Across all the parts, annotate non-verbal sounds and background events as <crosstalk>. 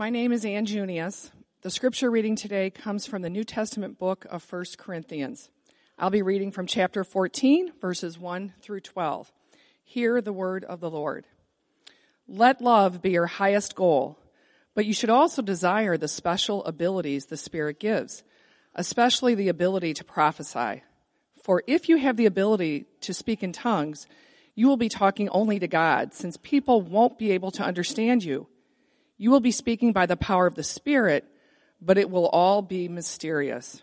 My name is Ann Junius. The scripture reading today comes from the New Testament book of 1 Corinthians. I'll be reading from chapter 14, verses 1 through 12. Hear the word of the Lord. Let love be your highest goal, but you should also desire the special abilities the Spirit gives, especially the ability to prophesy. For if you have the ability to speak in tongues, you will be talking only to God, since people won't be able to understand you. You will be speaking by the power of the Spirit, but it will all be mysterious.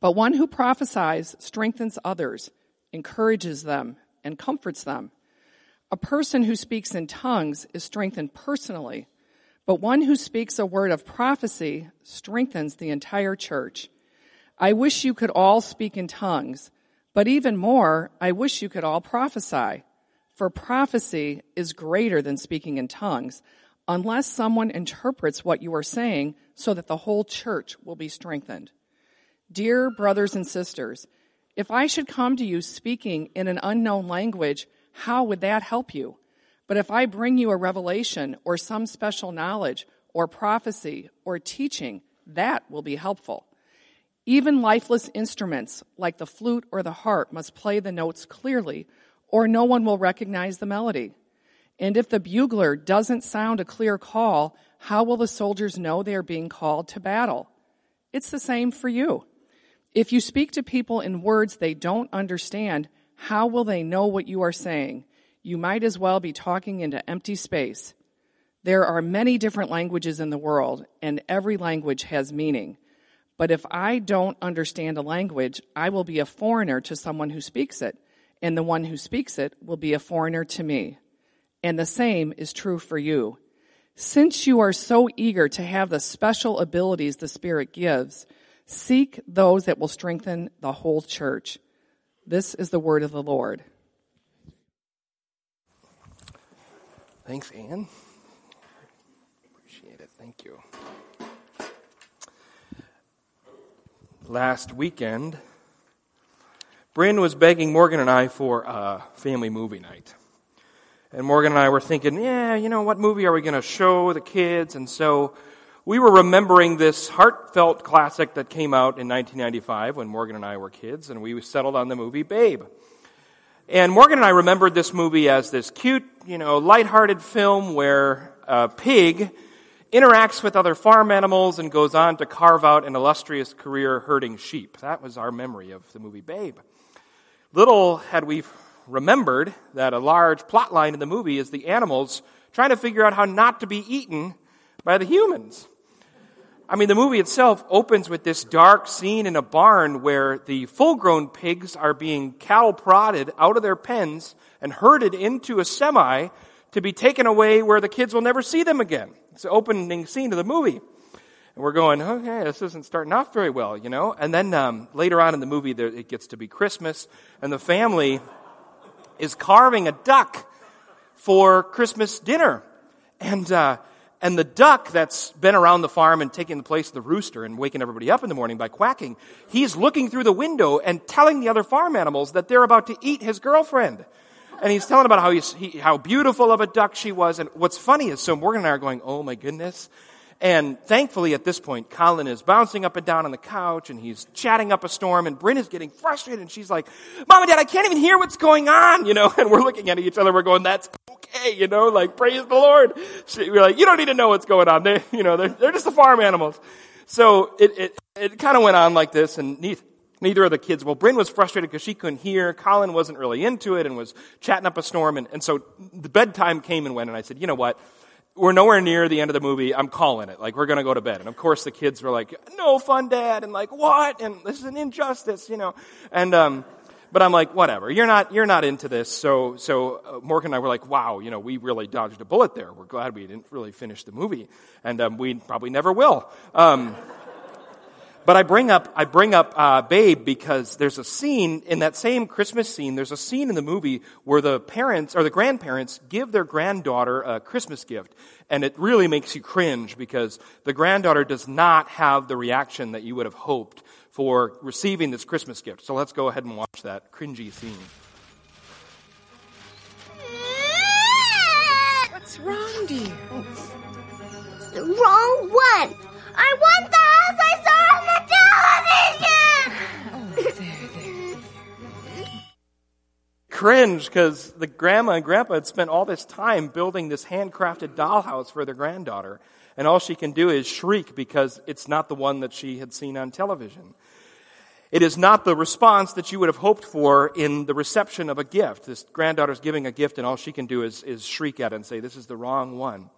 But one who prophesies strengthens others, encourages them, and comforts them. A person who speaks in tongues is strengthened personally, but one who speaks a word of prophecy strengthens the entire church. I wish you could all speak in tongues, but even more, I wish you could all prophesy. For prophecy is greater than speaking in tongues, unless someone interprets what you are saying so that the whole church will be strengthened. Dear brothers and sisters, if I should come to you speaking in an unknown language, how would that help you? But if I bring you a revelation or some special knowledge or prophecy or teaching, that will be helpful. Even lifeless instruments like the flute or the harp must play the notes clearly, or no one will recognize the melody. And if the bugler doesn't sound a clear call, how will the soldiers know they are being called to battle? It's the same for you. If you speak to people in words they don't understand, how will they know what you are saying? You might as well be talking into empty space. There are many different languages in the world, and every language has meaning. But if I don't understand a language, I will be a foreigner to someone who speaks it, and the one who speaks it will be a foreigner to me. And the same is true for you. Since you are so eager to have the special abilities the Spirit gives, seek those that will strengthen the whole church. This is the word of the Lord. Thanks, Ann. Appreciate it. Thank you. last weekend, Bryn was begging Morgan and I for a family movie night. And Morgan and I were thinking, yeah, you know, what movie are we going to show the kids? And so we were remembering this heartfelt classic that came out in 1995 when Morgan and I were kids, and we settled on the movie Babe. And Morgan and I remembered this movie as this cute, you know, lighthearted film where a pig interacts with other farm animals, and goes on to carve out an illustrious career herding sheep. That was our memory of the movie Babe. Little had we remembered that a large plot line in the movie is the animals trying to figure out how not to be eaten by the humans. I mean, the movie itself opens with this dark scene in a barn where the full grown pigs are being cattle prodded out of their pens and herded into a semi to be taken away where the kids will never see them again. It's the opening scene of the movie. And we're going, okay, this isn't starting off very well, you know? And then um, later on in the movie, there, it gets to be Christmas, and the family is carving a duck for Christmas dinner. And, uh, and the duck that's been around the farm and taking the place of the rooster and waking everybody up in the morning by quacking, he's looking through the window and telling the other farm animals that they're about to eat his girlfriend and he's telling about how, he's, he, how beautiful of a duck she was. And what's funny is, so Morgan and I are going, oh my goodness. And thankfully at this point, Colin is bouncing up and down on the couch and he's chatting up a storm and Bryn is getting frustrated and she's like, Mom and Dad, I can't even hear what's going on, you know, <laughs> and we're looking at each other, we're going, that's okay, you know, like, praise the Lord. We're like, you don't need to know what's going on. They, you know, they're, they're just the farm animals. So it, it, it kind of went on like this and Neither of the kids. Well, Bryn was frustrated because she couldn't hear. Colin wasn't really into it and was chatting up a storm. And, and so the bedtime came and went. And I said, you know what? We're nowhere near the end of the movie. I'm calling it. Like, we're going to go to bed. And of course, the kids were like, no fun, dad. And like, what? And this is an injustice, you know. And, um, but I'm like, whatever. You're not, you're not into this. So, so uh, Morgan and I were like, wow, you know, we really dodged a bullet there. We're glad we didn't really finish the movie. And, um, we probably never will. Um, but I bring up, I bring up uh, Babe because there's a scene in that same Christmas scene. There's a scene in the movie where the parents or the grandparents give their granddaughter a Christmas gift, and it really makes you cringe because the granddaughter does not have the reaction that you would have hoped for receiving this Christmas gift. So let's go ahead and watch that cringy scene. What's wrong, dear? What's the wrong one. I want the house Saw on! Cringe because the grandma and grandpa had spent all this time building this handcrafted dollhouse for their granddaughter, and all she can do is shriek because it's not the one that she had seen on television. It is not the response that you would have hoped for in the reception of a gift. This granddaughter's giving a gift, and all she can do is, is shriek at it and say, This is the wrong one.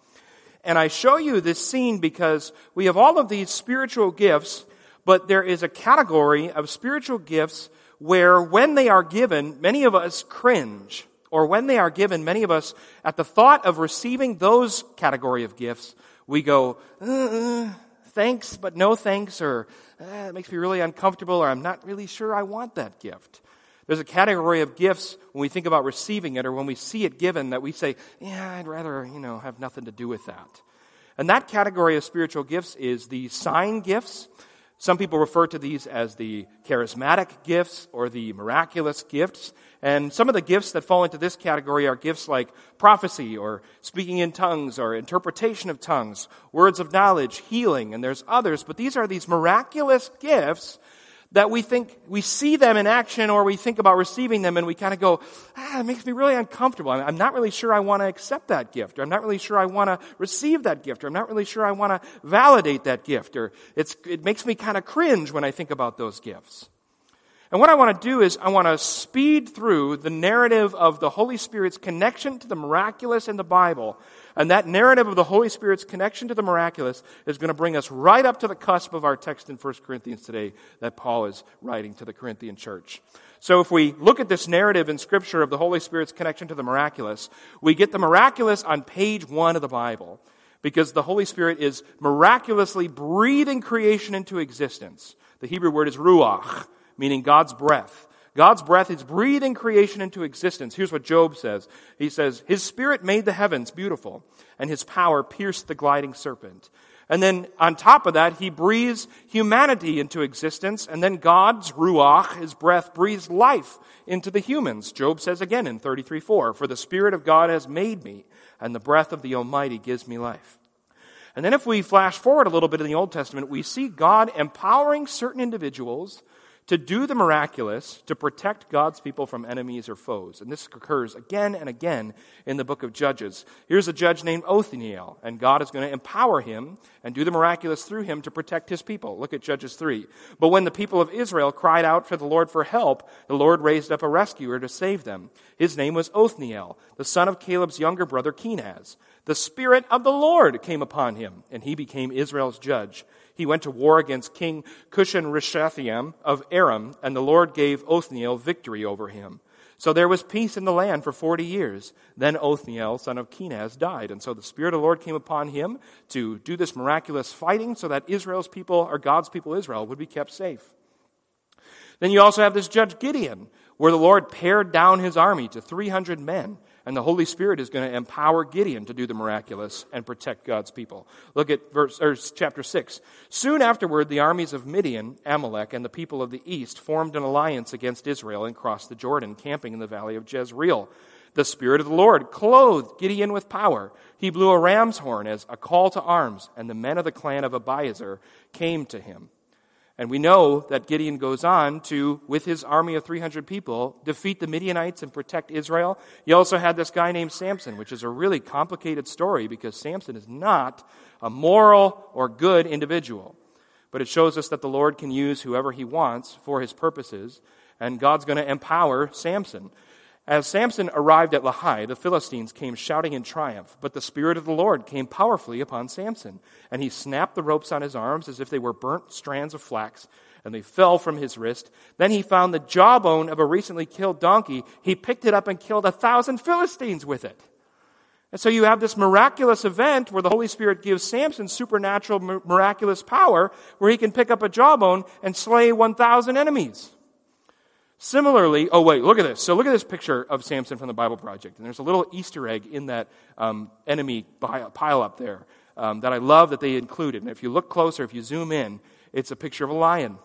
And I show you this scene because we have all of these spiritual gifts, but there is a category of spiritual gifts where when they are given, many of us cringe. Or when they are given, many of us, at the thought of receiving those category of gifts, we go, uh, uh, thanks, but no thanks, or eh, it makes me really uncomfortable, or I'm not really sure I want that gift. There's a category of gifts when we think about receiving it or when we see it given that we say, yeah, I'd rather, you know, have nothing to do with that. And that category of spiritual gifts is the sign gifts. Some people refer to these as the charismatic gifts or the miraculous gifts. And some of the gifts that fall into this category are gifts like prophecy or speaking in tongues or interpretation of tongues, words of knowledge, healing, and there's others. But these are these miraculous gifts that we think, we see them in action or we think about receiving them and we kind of go, ah, it makes me really uncomfortable. I'm not really sure I want to accept that gift or I'm not really sure I want to receive that gift or I'm not really sure I want to validate that gift or it's, it makes me kind of cringe when I think about those gifts. And what I want to do is I want to speed through the narrative of the Holy Spirit's connection to the miraculous in the Bible. And that narrative of the Holy Spirit's connection to the miraculous is going to bring us right up to the cusp of our text in 1 Corinthians today that Paul is writing to the Corinthian church. So if we look at this narrative in Scripture of the Holy Spirit's connection to the miraculous, we get the miraculous on page one of the Bible because the Holy Spirit is miraculously breathing creation into existence. The Hebrew word is ruach meaning God's breath. God's breath is breathing creation into existence. Here's what Job says. He says, His spirit made the heavens beautiful, and His power pierced the gliding serpent. And then on top of that, He breathes humanity into existence, and then God's ruach, His breath, breathes life into the humans. Job says again in 33 4, For the Spirit of God has made me, and the breath of the Almighty gives me life. And then if we flash forward a little bit in the Old Testament, we see God empowering certain individuals to do the miraculous to protect God's people from enemies or foes. And this occurs again and again in the book of Judges. Here's a judge named Othniel, and God is going to empower him and do the miraculous through him to protect his people. Look at Judges 3. But when the people of Israel cried out for the Lord for help, the Lord raised up a rescuer to save them. His name was Othniel, the son of Caleb's younger brother Kenaz. The Spirit of the Lord came upon him, and he became Israel's judge. He went to war against King Cushan Rishathaim of Aram, and the Lord gave Othniel victory over him. So there was peace in the land for 40 years. Then Othniel, son of Kenaz, died. And so the Spirit of the Lord came upon him to do this miraculous fighting so that Israel's people, or God's people Israel, would be kept safe. Then you also have this judge Gideon, where the Lord pared down his army to 300 men and the Holy Spirit is going to empower Gideon to do the miraculous and protect God's people. Look at verse, or chapter 6. Soon afterward, the armies of Midian, Amalek, and the people of the east formed an alliance against Israel and crossed the Jordan, camping in the valley of Jezreel. The Spirit of the Lord clothed Gideon with power. He blew a ram's horn as a call to arms, and the men of the clan of Abiezer came to him. And we know that Gideon goes on to, with his army of 300 people, defeat the Midianites and protect Israel. He also had this guy named Samson, which is a really complicated story because Samson is not a moral or good individual. But it shows us that the Lord can use whoever he wants for his purposes, and God's going to empower Samson. As Samson arrived at Lehi, the Philistines came shouting in triumph, but the Spirit of the Lord came powerfully upon Samson, and he snapped the ropes on his arms as if they were burnt strands of flax, and they fell from his wrist. Then he found the jawbone of a recently killed donkey. He picked it up and killed a thousand Philistines with it. And so you have this miraculous event where the Holy Spirit gives Samson supernatural, miraculous power, where he can pick up a jawbone and slay 1,000 enemies. Similarly, oh wait, look at this. So look at this picture of Samson from the Bible Project. And there's a little Easter egg in that um, enemy pile up there um, that I love that they included. And if you look closer, if you zoom in, it's a picture of a lion.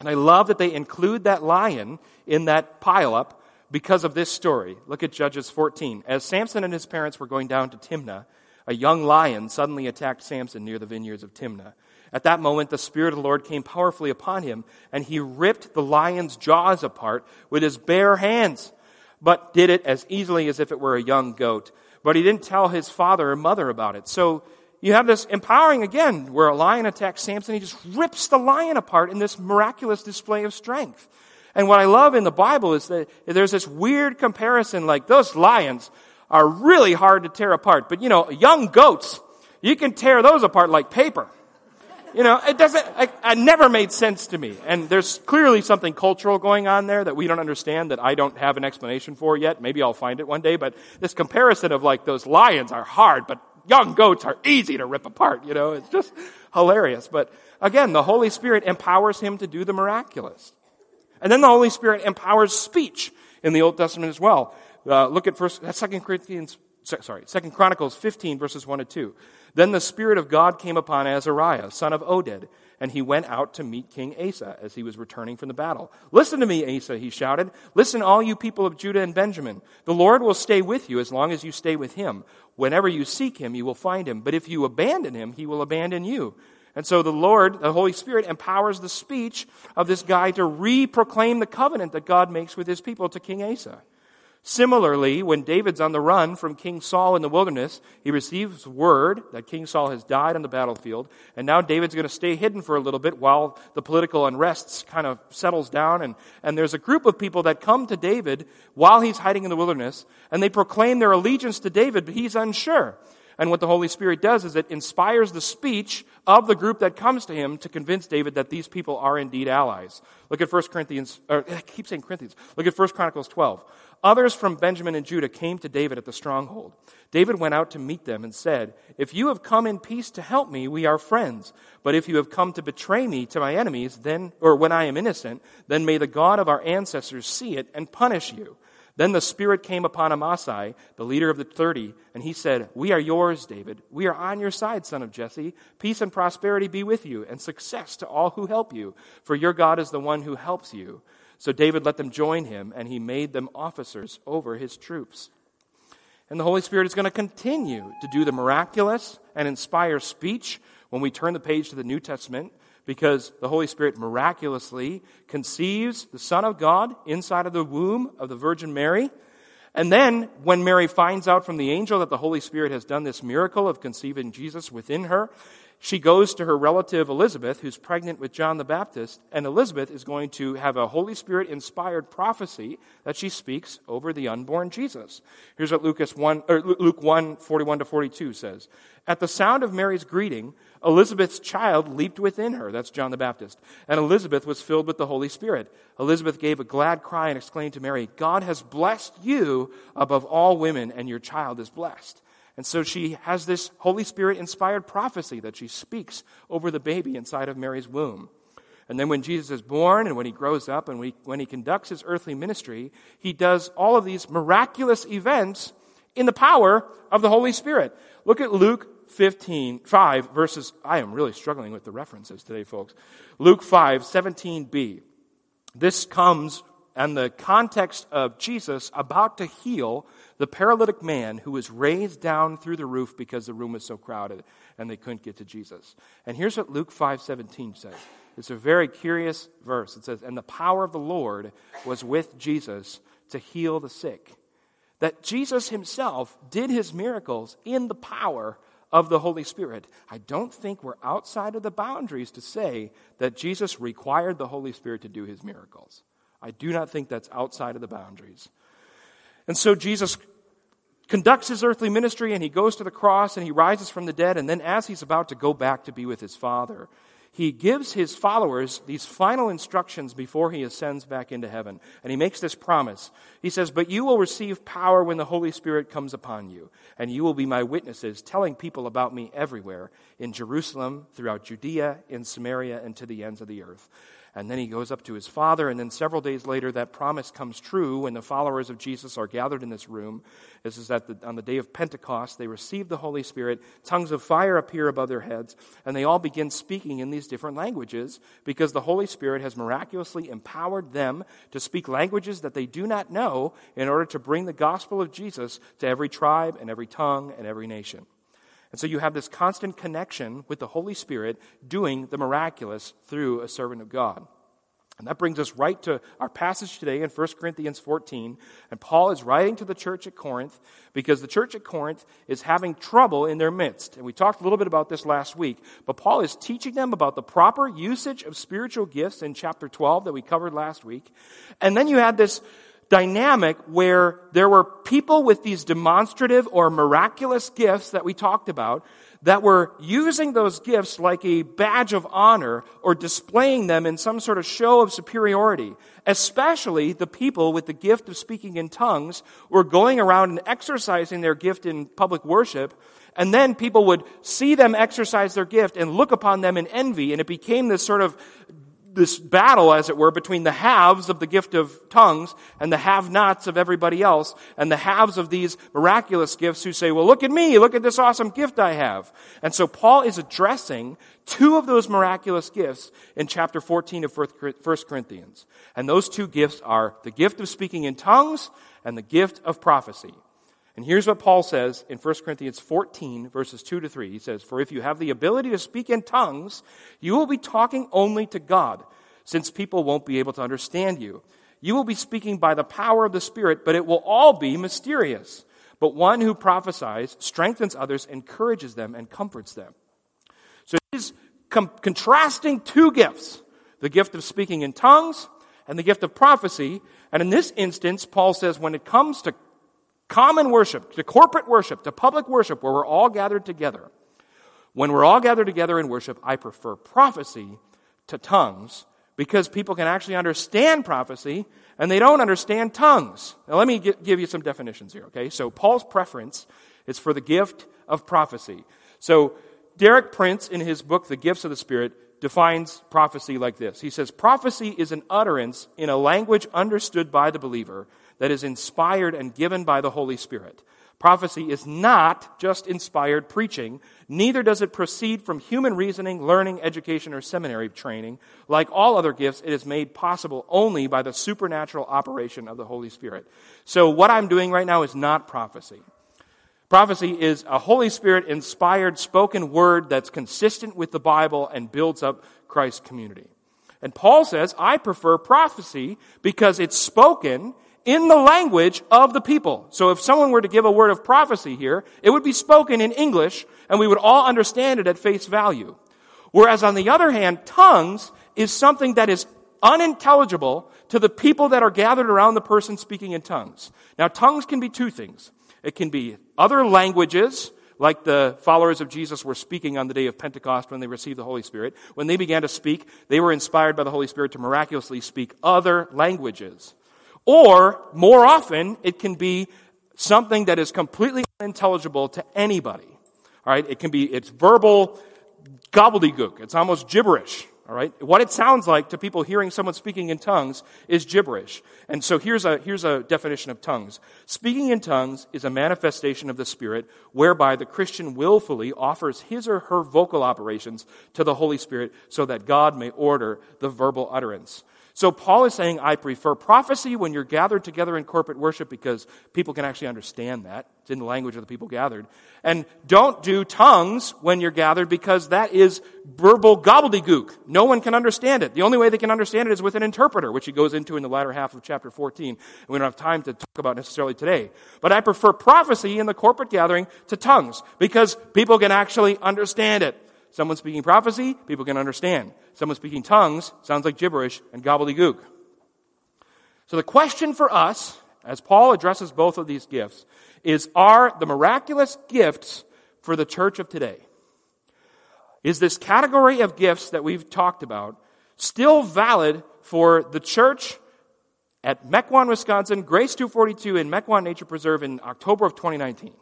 And I love that they include that lion in that pile up because of this story. Look at Judges 14. As Samson and his parents were going down to Timnah, a young lion suddenly attacked Samson near the vineyards of Timnah. At that moment, the Spirit of the Lord came powerfully upon him, and he ripped the lion's jaws apart with his bare hands, but did it as easily as if it were a young goat. But he didn't tell his father or mother about it. So you have this empowering again, where a lion attacks Samson, he just rips the lion apart in this miraculous display of strength. And what I love in the Bible is that there's this weird comparison, like those lions are really hard to tear apart, but you know, young goats, you can tear those apart like paper. You know, it doesn't, it never made sense to me. And there's clearly something cultural going on there that we don't understand that I don't have an explanation for yet. Maybe I'll find it one day, but this comparison of like those lions are hard, but young goats are easy to rip apart, you know, it's just hilarious. But again, the Holy Spirit empowers him to do the miraculous. And then the Holy Spirit empowers speech in the Old Testament as well. Uh, look at first, Second Corinthians, sorry, Second Chronicles 15 verses 1 and 2. Then the Spirit of God came upon Azariah, son of Oded, and he went out to meet King Asa as he was returning from the battle. Listen to me, Asa, he shouted. Listen, all you people of Judah and Benjamin. The Lord will stay with you as long as you stay with him. Whenever you seek him, you will find him. But if you abandon him, he will abandon you. And so the Lord, the Holy Spirit, empowers the speech of this guy to re proclaim the covenant that God makes with his people to King Asa. Similarly, when David's on the run from King Saul in the wilderness, he receives word that King Saul has died on the battlefield, and now David's going to stay hidden for a little bit while the political unrest kind of settles down. And, and there's a group of people that come to David while he's hiding in the wilderness, and they proclaim their allegiance to David, but he's unsure. And what the Holy Spirit does is it inspires the speech of the group that comes to him to convince David that these people are indeed allies. Look at 1 Corinthians, or I keep saying Corinthians. Look at 1 Chronicles 12. Others from Benjamin and Judah came to David at the stronghold. David went out to meet them and said, If you have come in peace to help me, we are friends. But if you have come to betray me to my enemies, then, or when I am innocent, then may the God of our ancestors see it and punish you. Then the Spirit came upon Amasai, the leader of the thirty, and he said, We are yours, David. We are on your side, son of Jesse. Peace and prosperity be with you, and success to all who help you, for your God is the one who helps you. So David let them join him, and he made them officers over his troops. And the Holy Spirit is going to continue to do the miraculous and inspire speech when we turn the page to the New Testament because the Holy Spirit miraculously conceives the Son of God inside of the womb of the Virgin Mary. And then, when Mary finds out from the angel that the Holy Spirit has done this miracle of conceiving Jesus within her, she goes to her relative Elizabeth, who's pregnant with John the Baptist, and Elizabeth is going to have a Holy Spirit inspired prophecy that she speaks over the unborn Jesus. Here's what Lucas 1, or Luke 1 41 to 42 says. At the sound of Mary's greeting, Elizabeth's child leaped within her. That's John the Baptist. And Elizabeth was filled with the Holy Spirit. Elizabeth gave a glad cry and exclaimed to Mary, God has blessed you above all women, and your child is blessed. And so she has this Holy Spirit inspired prophecy that she speaks over the baby inside of Mary's womb. And then when Jesus is born and when he grows up and when he conducts his earthly ministry, he does all of these miraculous events in the power of the Holy Spirit. Look at Luke 15, 5 verses, I am really struggling with the references today, folks. Luke 5, 17b. This comes in the context of Jesus about to heal the paralytic man who was raised down through the roof because the room was so crowded and they couldn't get to Jesus. And here's what Luke 5:17 says. It's a very curious verse. It says, "And the power of the Lord was with Jesus to heal the sick." That Jesus himself did his miracles in the power of the Holy Spirit. I don't think we're outside of the boundaries to say that Jesus required the Holy Spirit to do his miracles. I do not think that's outside of the boundaries. And so Jesus conducts his earthly ministry and he goes to the cross and he rises from the dead. And then, as he's about to go back to be with his Father, he gives his followers these final instructions before he ascends back into heaven. And he makes this promise. He says, But you will receive power when the Holy Spirit comes upon you, and you will be my witnesses, telling people about me everywhere in Jerusalem, throughout Judea, in Samaria, and to the ends of the earth. And then he goes up to his father, and then several days later, that promise comes true when the followers of Jesus are gathered in this room. This is that on the day of Pentecost, they receive the Holy Spirit, tongues of fire appear above their heads, and they all begin speaking in these different languages because the Holy Spirit has miraculously empowered them to speak languages that they do not know in order to bring the gospel of Jesus to every tribe and every tongue and every nation. And so you have this constant connection with the Holy Spirit doing the miraculous through a servant of God. And that brings us right to our passage today in 1 Corinthians 14. And Paul is writing to the church at Corinth because the church at Corinth is having trouble in their midst. And we talked a little bit about this last week. But Paul is teaching them about the proper usage of spiritual gifts in chapter 12 that we covered last week. And then you had this dynamic where there were people with these demonstrative or miraculous gifts that we talked about that were using those gifts like a badge of honor or displaying them in some sort of show of superiority. Especially the people with the gift of speaking in tongues were going around and exercising their gift in public worship. And then people would see them exercise their gift and look upon them in envy. And it became this sort of this battle, as it were, between the halves of the gift of tongues and the have nots of everybody else, and the halves of these miraculous gifts who say, well, look at me, look at this awesome gift I have. And so Paul is addressing two of those miraculous gifts in chapter 14 of 1 Corinthians. And those two gifts are the gift of speaking in tongues and the gift of prophecy. And here's what Paul says in 1 Corinthians 14, verses 2 to 3. He says, For if you have the ability to speak in tongues, you will be talking only to God, since people won't be able to understand you. You will be speaking by the power of the Spirit, but it will all be mysterious. But one who prophesies strengthens others, encourages them, and comforts them. So he's com- contrasting two gifts the gift of speaking in tongues and the gift of prophecy. And in this instance, Paul says when it comes to common worship, to corporate worship, to public worship, where we're all gathered together. When we're all gathered together in worship, I prefer prophecy to tongues because people can actually understand prophecy and they don't understand tongues. Now, let me give you some definitions here, okay? So, Paul's preference is for the gift of prophecy. So, Derek Prince, in his book, The Gifts of the Spirit, defines prophecy like this He says, Prophecy is an utterance in a language understood by the believer that is inspired and given by the Holy Spirit. Prophecy is not just inspired preaching, neither does it proceed from human reasoning, learning, education, or seminary training. Like all other gifts, it is made possible only by the supernatural operation of the Holy Spirit. So, what I'm doing right now is not prophecy. Prophecy is a Holy Spirit inspired spoken word that's consistent with the Bible and builds up Christ's community. And Paul says, I prefer prophecy because it's spoken in the language of the people. So if someone were to give a word of prophecy here, it would be spoken in English and we would all understand it at face value. Whereas on the other hand, tongues is something that is unintelligible to the people that are gathered around the person speaking in tongues. Now, tongues can be two things. It can be other languages, like the followers of Jesus were speaking on the day of Pentecost when they received the Holy Spirit. When they began to speak, they were inspired by the Holy Spirit to miraculously speak other languages. Or, more often, it can be something that is completely unintelligible to anybody. All right? It can be, it's verbal gobbledygook. It's almost gibberish. All right? What it sounds like to people hearing someone speaking in tongues is gibberish. And so here's a, here's a definition of tongues. Speaking in tongues is a manifestation of the Spirit whereby the Christian willfully offers his or her vocal operations to the Holy Spirit so that God may order the verbal utterance. So Paul is saying, I prefer prophecy when you're gathered together in corporate worship because people can actually understand that. It's in the language of the people gathered. And don't do tongues when you're gathered because that is verbal gobbledygook. No one can understand it. The only way they can understand it is with an interpreter, which he goes into in the latter half of chapter 14. And we don't have time to talk about necessarily today. But I prefer prophecy in the corporate gathering to tongues because people can actually understand it. Someone speaking prophecy, people can understand. Someone speaking tongues sounds like gibberish and gobbledygook. So the question for us, as Paul addresses both of these gifts, is are the miraculous gifts for the church of today? Is this category of gifts that we've talked about still valid for the church at Mequon, Wisconsin, Grace 242 in Mequon Nature Preserve in October of 2019?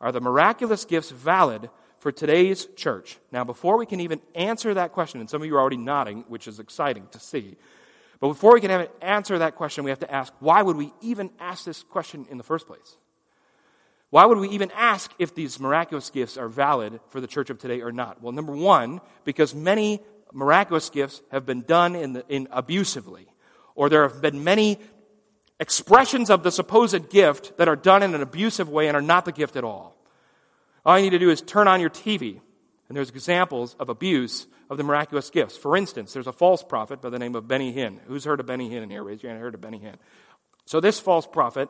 Are the miraculous gifts valid for today's church. Now, before we can even answer that question, and some of you are already nodding, which is exciting to see, but before we can even answer that question, we have to ask why would we even ask this question in the first place? Why would we even ask if these miraculous gifts are valid for the church of today or not? Well, number one, because many miraculous gifts have been done in, the, in abusively, or there have been many expressions of the supposed gift that are done in an abusive way and are not the gift at all. All you need to do is turn on your TV, and there's examples of abuse of the miraculous gifts. For instance, there's a false prophet by the name of Benny Hinn. Who's heard of Benny Hinn in here? Raise your hand. Heard of Benny Hinn? So this false prophet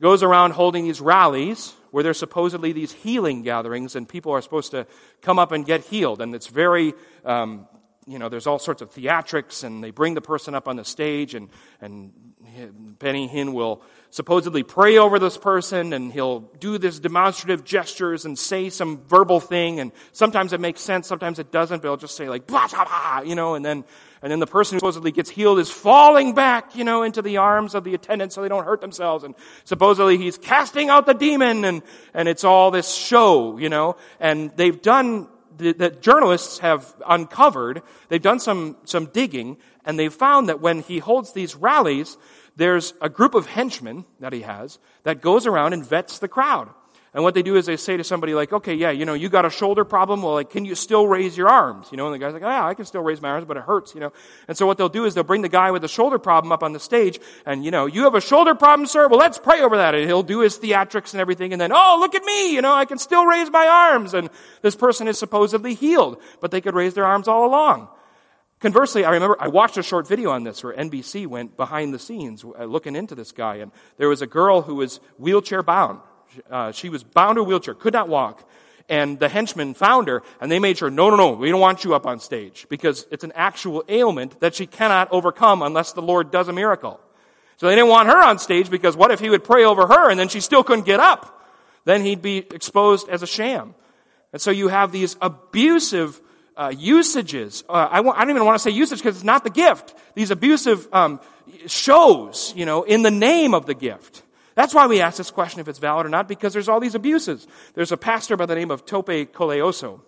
goes around holding these rallies where there's supposedly these healing gatherings, and people are supposed to come up and get healed, and it's very um, you know, there's all sorts of theatrics, and they bring the person up on the stage, and, and Benny Hinn will supposedly pray over this person, and he'll do this demonstrative gestures and say some verbal thing, and sometimes it makes sense, sometimes it doesn't, but he'll just say like, blah, blah, blah, you know, and then, and then the person who supposedly gets healed is falling back, you know, into the arms of the attendant so they don't hurt themselves, and supposedly he's casting out the demon, and, and it's all this show, you know, and they've done that journalists have uncovered, they've done some, some digging, and they've found that when he holds these rallies, there's a group of henchmen that he has that goes around and vets the crowd. And what they do is they say to somebody like, okay, yeah, you know, you got a shoulder problem. Well, like, can you still raise your arms? You know, and the guy's like, yeah, I can still raise my arms, but it hurts, you know. And so what they'll do is they'll bring the guy with the shoulder problem up on the stage and, you know, you have a shoulder problem, sir? Well, let's pray over that. And he'll do his theatrics and everything. And then, oh, look at me, you know, I can still raise my arms. And this person is supposedly healed, but they could raise their arms all along. Conversely, I remember I watched a short video on this where NBC went behind the scenes uh, looking into this guy. And there was a girl who was wheelchair bound uh, she was bound to a wheelchair, could not walk. And the henchmen found her, and they made sure, no, no, no, we don't want you up on stage because it's an actual ailment that she cannot overcome unless the Lord does a miracle. So they didn't want her on stage because what if he would pray over her and then she still couldn't get up? Then he'd be exposed as a sham. And so you have these abusive uh, usages. Uh, I, I, don't even want to say usage because it's not the gift. These abusive um, shows, you know, in the name of the gift. That's why we ask this question if it's valid or not, because there's all these abuses. There's a pastor by the name of Tope Koleoso,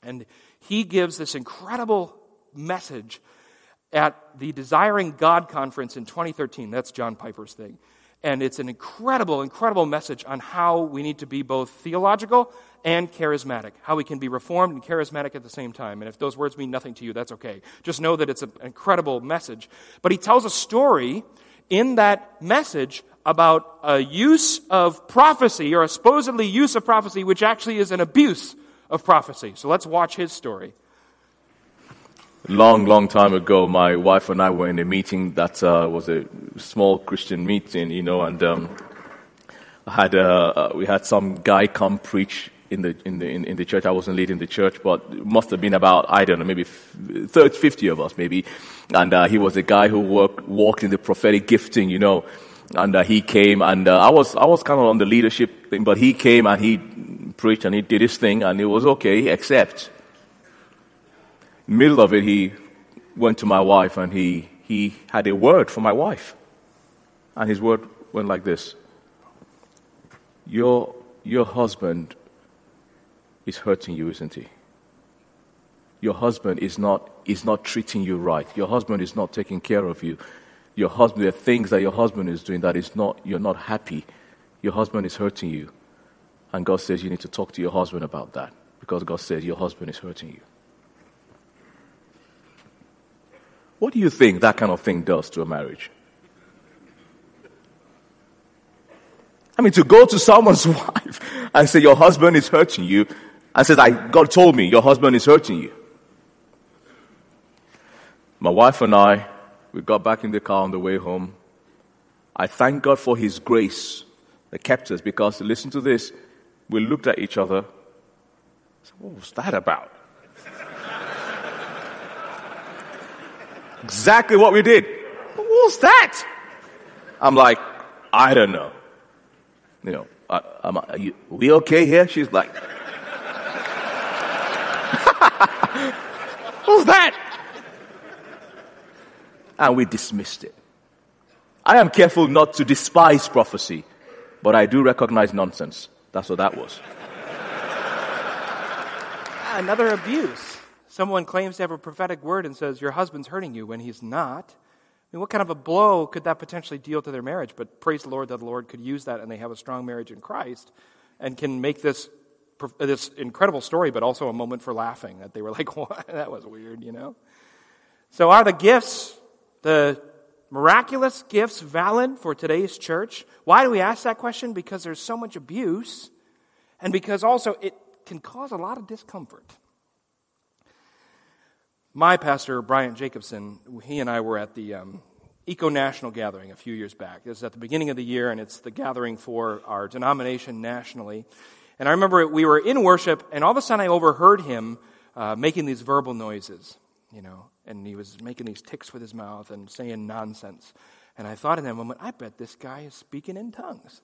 and he gives this incredible message at the Desiring God conference in 2013. That's John Piper's thing. And it's an incredible, incredible message on how we need to be both theological and charismatic, how we can be reformed and charismatic at the same time. And if those words mean nothing to you, that's okay. Just know that it's an incredible message. But he tells a story in that message about a use of prophecy or a supposedly use of prophecy, which actually is an abuse of prophecy. So let's watch his story. Long, long time ago, my wife and I were in a meeting that uh, was a small Christian meeting, you know, and um, had uh, uh, we had some guy come preach in the in the in, in, the church. I wasn't leading the church, but it must have been about I don't know, maybe 30, 50 of us, maybe. And uh, he was a guy who worked, walked in the prophetic gifting, you know and uh, he came and uh, I was I was kind of on the leadership thing, but he came and he preached and he did his thing and it was okay. Except, middle of it, he went to my wife and he he had a word for my wife, and his word went like this: Your your husband is hurting you, isn't he? Your husband is not is not treating you right. Your husband is not taking care of you your husband, there are things that your husband is doing that is not, you're not happy. Your husband is hurting you. And God says you need to talk to your husband about that because God says your husband is hurting you. What do you think that kind of thing does to a marriage? I mean, to go to someone's <laughs> wife and say your husband is hurting you and says, I, God told me your husband is hurting you. My wife and I we got back in the car on the way home. I thank God for His grace that kept us because, listen to this, we looked at each other. Said, what was that about? exactly what we did. What was that? I'm like, I don't know. You know, I, am are you, we okay here? She's like, <laughs> was that? And we dismissed it. I am careful not to despise prophecy, but I do recognize nonsense. That's what that was. Ah, another abuse. Someone claims to have a prophetic word and says, Your husband's hurting you when he's not. I mean, what kind of a blow could that potentially deal to their marriage? But praise the Lord that the Lord could use that and they have a strong marriage in Christ and can make this, this incredible story, but also a moment for laughing that they were like, <laughs> what? That was weird, you know? So are the gifts the miraculous gifts valid for today's church? Why do we ask that question? Because there's so much abuse. and because also it can cause a lot of discomfort. My pastor, Brian Jacobson, he and I were at the um, ECO National Gathering a few years back. It was at the beginning of the year, and it's the gathering for our denomination nationally. And I remember we were in worship, and all of a sudden I overheard him uh, making these verbal noises, you know, and he was making these ticks with his mouth and saying nonsense. And I thought in that moment, I bet this guy is speaking in tongues.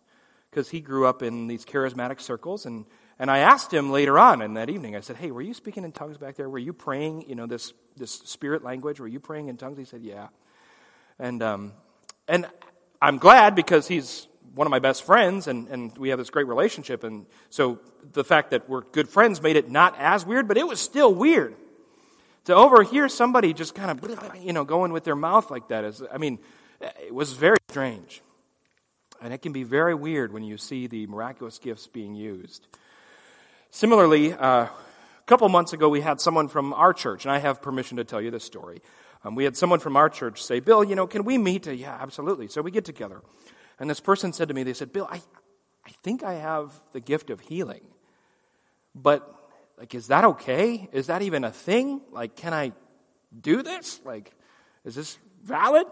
Because he grew up in these charismatic circles, and and I asked him later on in that evening, I said, Hey, were you speaking in tongues back there? Were you praying, you know, this, this spirit language? Were you praying in tongues? He said, Yeah. And, um, and I'm glad because he's one of my best friends and, and we have this great relationship. And so the fact that we're good friends made it not as weird, but it was still weird. To overhear somebody just kind of, you know, going with their mouth like that is, I mean, it was very strange. And it can be very weird when you see the miraculous gifts being used. Similarly, uh, a couple months ago, we had someone from our church, and I have permission to tell you this story. Um, we had someone from our church say, Bill, you know, can we meet? Uh, yeah, absolutely. So we get together. And this person said to me, they said, Bill, I, I think I have the gift of healing. But, like, is that okay? Is that even a thing? Like, can I do this? Like, is this valid?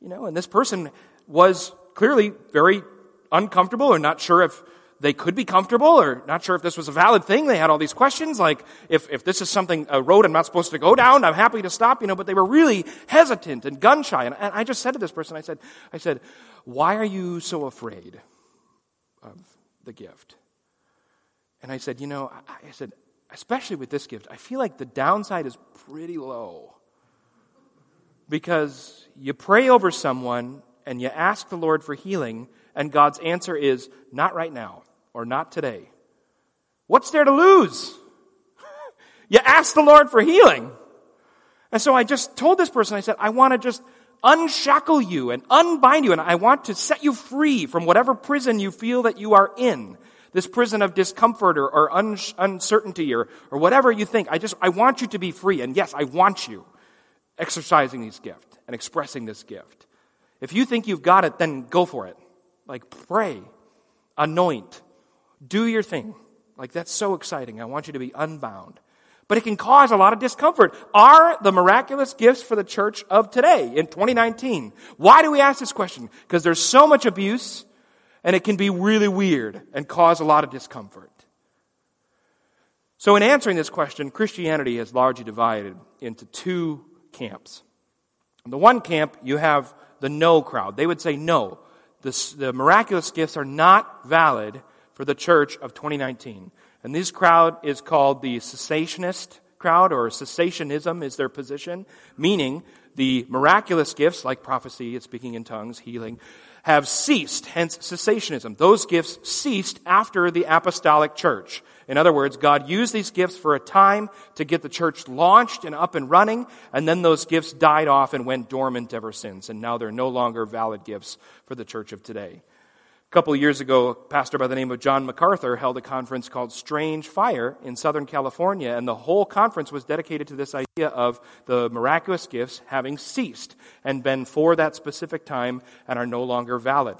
You know, and this person was clearly very uncomfortable or not sure if they could be comfortable or not sure if this was a valid thing. They had all these questions like, if, if this is something, a road I'm not supposed to go down, I'm happy to stop, you know, but they were really hesitant and gun shy. And, and I just said to this person, I said, I said, why are you so afraid of the gift? And I said, you know, I, I said, especially with this gift, I feel like the downside is pretty low. Because you pray over someone and you ask the Lord for healing, and God's answer is, not right now or not today. What's there to lose? <laughs> you ask the Lord for healing. And so I just told this person, I said, I want to just unshackle you and unbind you, and I want to set you free from whatever prison you feel that you are in. This prison of discomfort or, or un- uncertainty or, or whatever you think. I just, I want you to be free. And yes, I want you exercising this gift and expressing this gift. If you think you've got it, then go for it. Like, pray, anoint, do your thing. Like, that's so exciting. I want you to be unbound. But it can cause a lot of discomfort. Are the miraculous gifts for the church of today in 2019? Why do we ask this question? Because there's so much abuse and it can be really weird and cause a lot of discomfort. So, in answering this question, Christianity is largely divided into two camps. In the one camp, you have the no crowd. They would say, no, the, the miraculous gifts are not valid for the church of 2019. And this crowd is called the cessationist crowd, or cessationism is their position, meaning the miraculous gifts like prophecy, speaking in tongues, healing, have ceased, hence cessationism. Those gifts ceased after the apostolic church. In other words, God used these gifts for a time to get the church launched and up and running, and then those gifts died off and went dormant ever since, and now they're no longer valid gifts for the church of today. Couple years ago, a pastor by the name of John MacArthur held a conference called Strange Fire in Southern California, and the whole conference was dedicated to this idea of the miraculous gifts having ceased and been for that specific time and are no longer valid.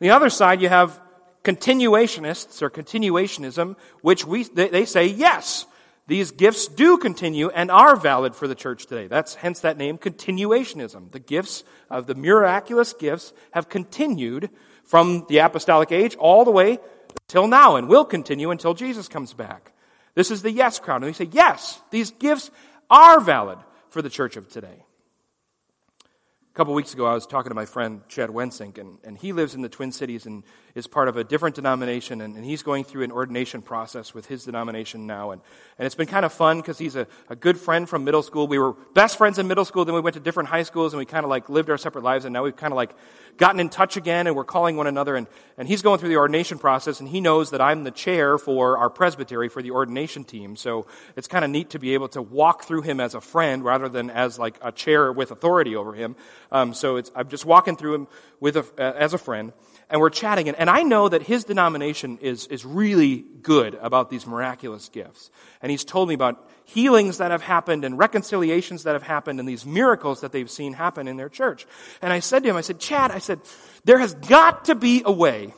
The other side, you have continuationists or continuationism, which we, they, they say, yes, these gifts do continue and are valid for the church today. That's hence that name, continuationism. The gifts of the miraculous gifts have continued from the apostolic age all the way till now and will continue until Jesus comes back. This is the yes crowd. And we say, yes, these gifts are valid for the church of today A couple weeks ago, I was talking to my friend Chad Wensink, and, and he lives in the Twin Cities and is part of a different denomination, and, and he's going through an ordination process with his denomination now. And, and it's been kind of fun because he's a, a good friend from middle school. We were best friends in middle school, then we went to different high schools, and we kind of like lived our separate lives, and now we've kind of like gotten in touch again, and we're calling one another. And, and he's going through the ordination process, and he knows that I'm the chair for our presbytery for the ordination team. So it's kind of neat to be able to walk through him as a friend rather than as like a chair with authority over him. Um, so it's I'm just walking through him with a, as a friend, and we're chatting. And, and I know that his denomination is, is really good about these miraculous gifts. And he's told me about healings that have happened and reconciliations that have happened and these miracles that they've seen happen in their church. And I said to him, I said, Chad, I said, there has got to be a way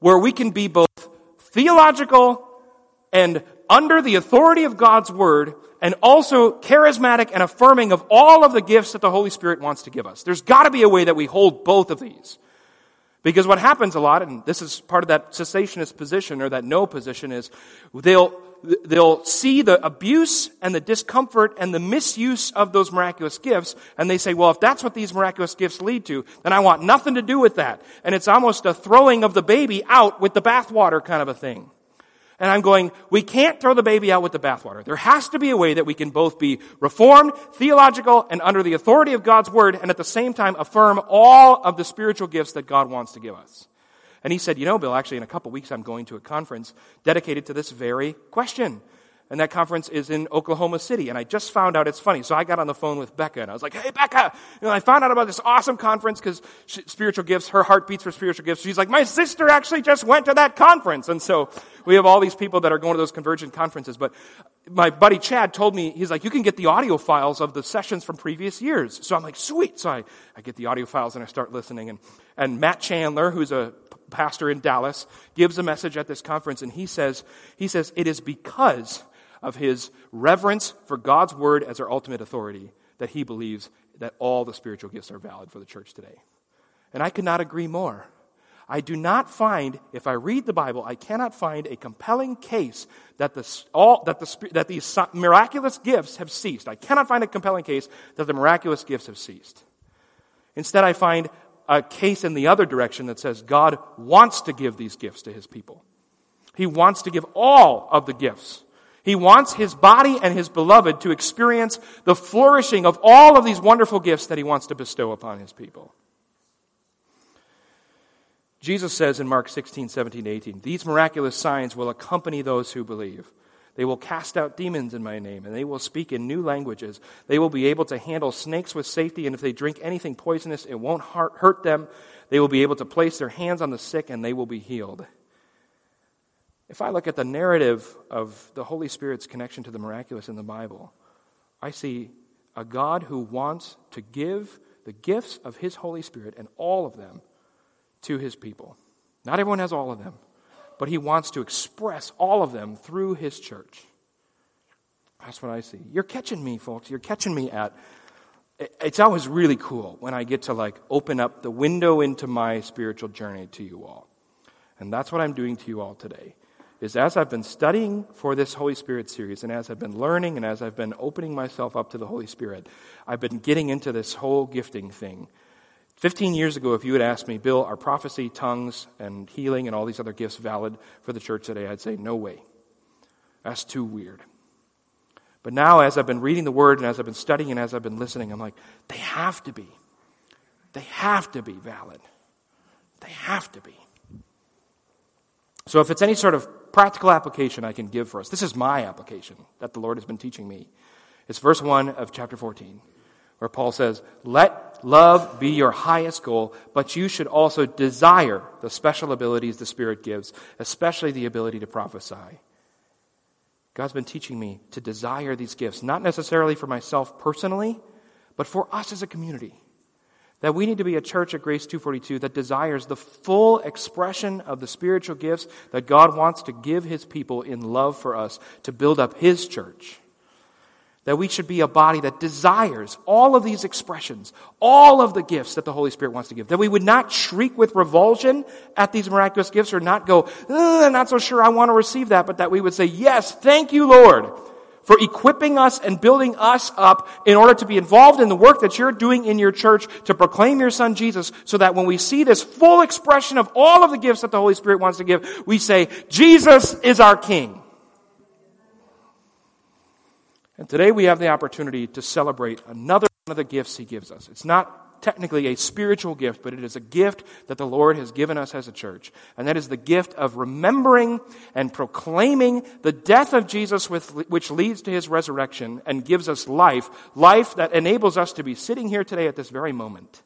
where we can be both theological and under the authority of God's word and also charismatic and affirming of all of the gifts that the Holy Spirit wants to give us. There's got to be a way that we hold both of these. Because what happens a lot, and this is part of that cessationist position or that no position, is they'll, they'll see the abuse and the discomfort and the misuse of those miraculous gifts, and they say, well, if that's what these miraculous gifts lead to, then I want nothing to do with that. And it's almost a throwing of the baby out with the bathwater kind of a thing. And I'm going, we can't throw the baby out with the bathwater. There has to be a way that we can both be reformed, theological, and under the authority of God's word, and at the same time affirm all of the spiritual gifts that God wants to give us. And he said, you know, Bill, actually in a couple weeks I'm going to a conference dedicated to this very question. And that conference is in Oklahoma City. And I just found out it's funny. So I got on the phone with Becca and I was like, Hey, Becca, you know, I found out about this awesome conference because spiritual gifts, her heart beats for spiritual gifts. She's like, my sister actually just went to that conference. And so we have all these people that are going to those Convergence conferences. But my buddy Chad told me, he's like, you can get the audio files of the sessions from previous years. So I'm like, sweet. So I, I get the audio files and I start listening. And, and Matt Chandler, who's a pastor in Dallas, gives a message at this conference and he says, he says, it is because of his reverence for God's word as our ultimate authority that he believes that all the spiritual gifts are valid for the church today. And I could not agree more. I do not find, if I read the Bible, I cannot find a compelling case that, the, all, that, the, that these miraculous gifts have ceased. I cannot find a compelling case that the miraculous gifts have ceased. Instead, I find a case in the other direction that says God wants to give these gifts to his people. He wants to give all of the gifts he wants his body and his beloved to experience the flourishing of all of these wonderful gifts that he wants to bestow upon his people. Jesus says in Mark 16, 17, 18, These miraculous signs will accompany those who believe. They will cast out demons in my name, and they will speak in new languages. They will be able to handle snakes with safety, and if they drink anything poisonous, it won't hurt them. They will be able to place their hands on the sick, and they will be healed. If I look at the narrative of the Holy Spirit's connection to the miraculous in the Bible, I see a God who wants to give the gifts of His Holy Spirit and all of them to His people. Not everyone has all of them, but He wants to express all of them through His church. That's what I see. You're catching me, folks. You're catching me at. It's always really cool when I get to like open up the window into my spiritual journey to you all. And that's what I'm doing to you all today is as I've been studying for this Holy Spirit series, and as I've been learning, and as I've been opening myself up to the Holy Spirit, I've been getting into this whole gifting thing. 15 years ago, if you had asked me, Bill, are prophecy, tongues, and healing, and all these other gifts valid for the church today? I'd say, no way. That's too weird. But now, as I've been reading the Word, and as I've been studying, and as I've been listening, I'm like, they have to be. They have to be valid. They have to be. So, if it's any sort of practical application I can give for us. This is my application that the Lord has been teaching me. It's verse 1 of chapter 14, where Paul says, Let love be your highest goal, but you should also desire the special abilities the Spirit gives, especially the ability to prophesy. God's been teaching me to desire these gifts, not necessarily for myself personally, but for us as a community. That we need to be a church at Grace 242 that desires the full expression of the spiritual gifts that God wants to give His people in love for us to build up His church. That we should be a body that desires all of these expressions, all of the gifts that the Holy Spirit wants to give. That we would not shriek with revulsion at these miraculous gifts or not go, I'm not so sure I want to receive that, but that we would say, Yes, thank you, Lord for equipping us and building us up in order to be involved in the work that you're doing in your church to proclaim your son Jesus so that when we see this full expression of all of the gifts that the Holy Spirit wants to give, we say, Jesus is our King. And today we have the opportunity to celebrate another one of the gifts he gives us. It's not technically a spiritual gift, but it is a gift that the Lord has given us as a church. And that is the gift of remembering and proclaiming the death of Jesus, with, which leads to his resurrection and gives us life, life that enables us to be sitting here today at this very moment.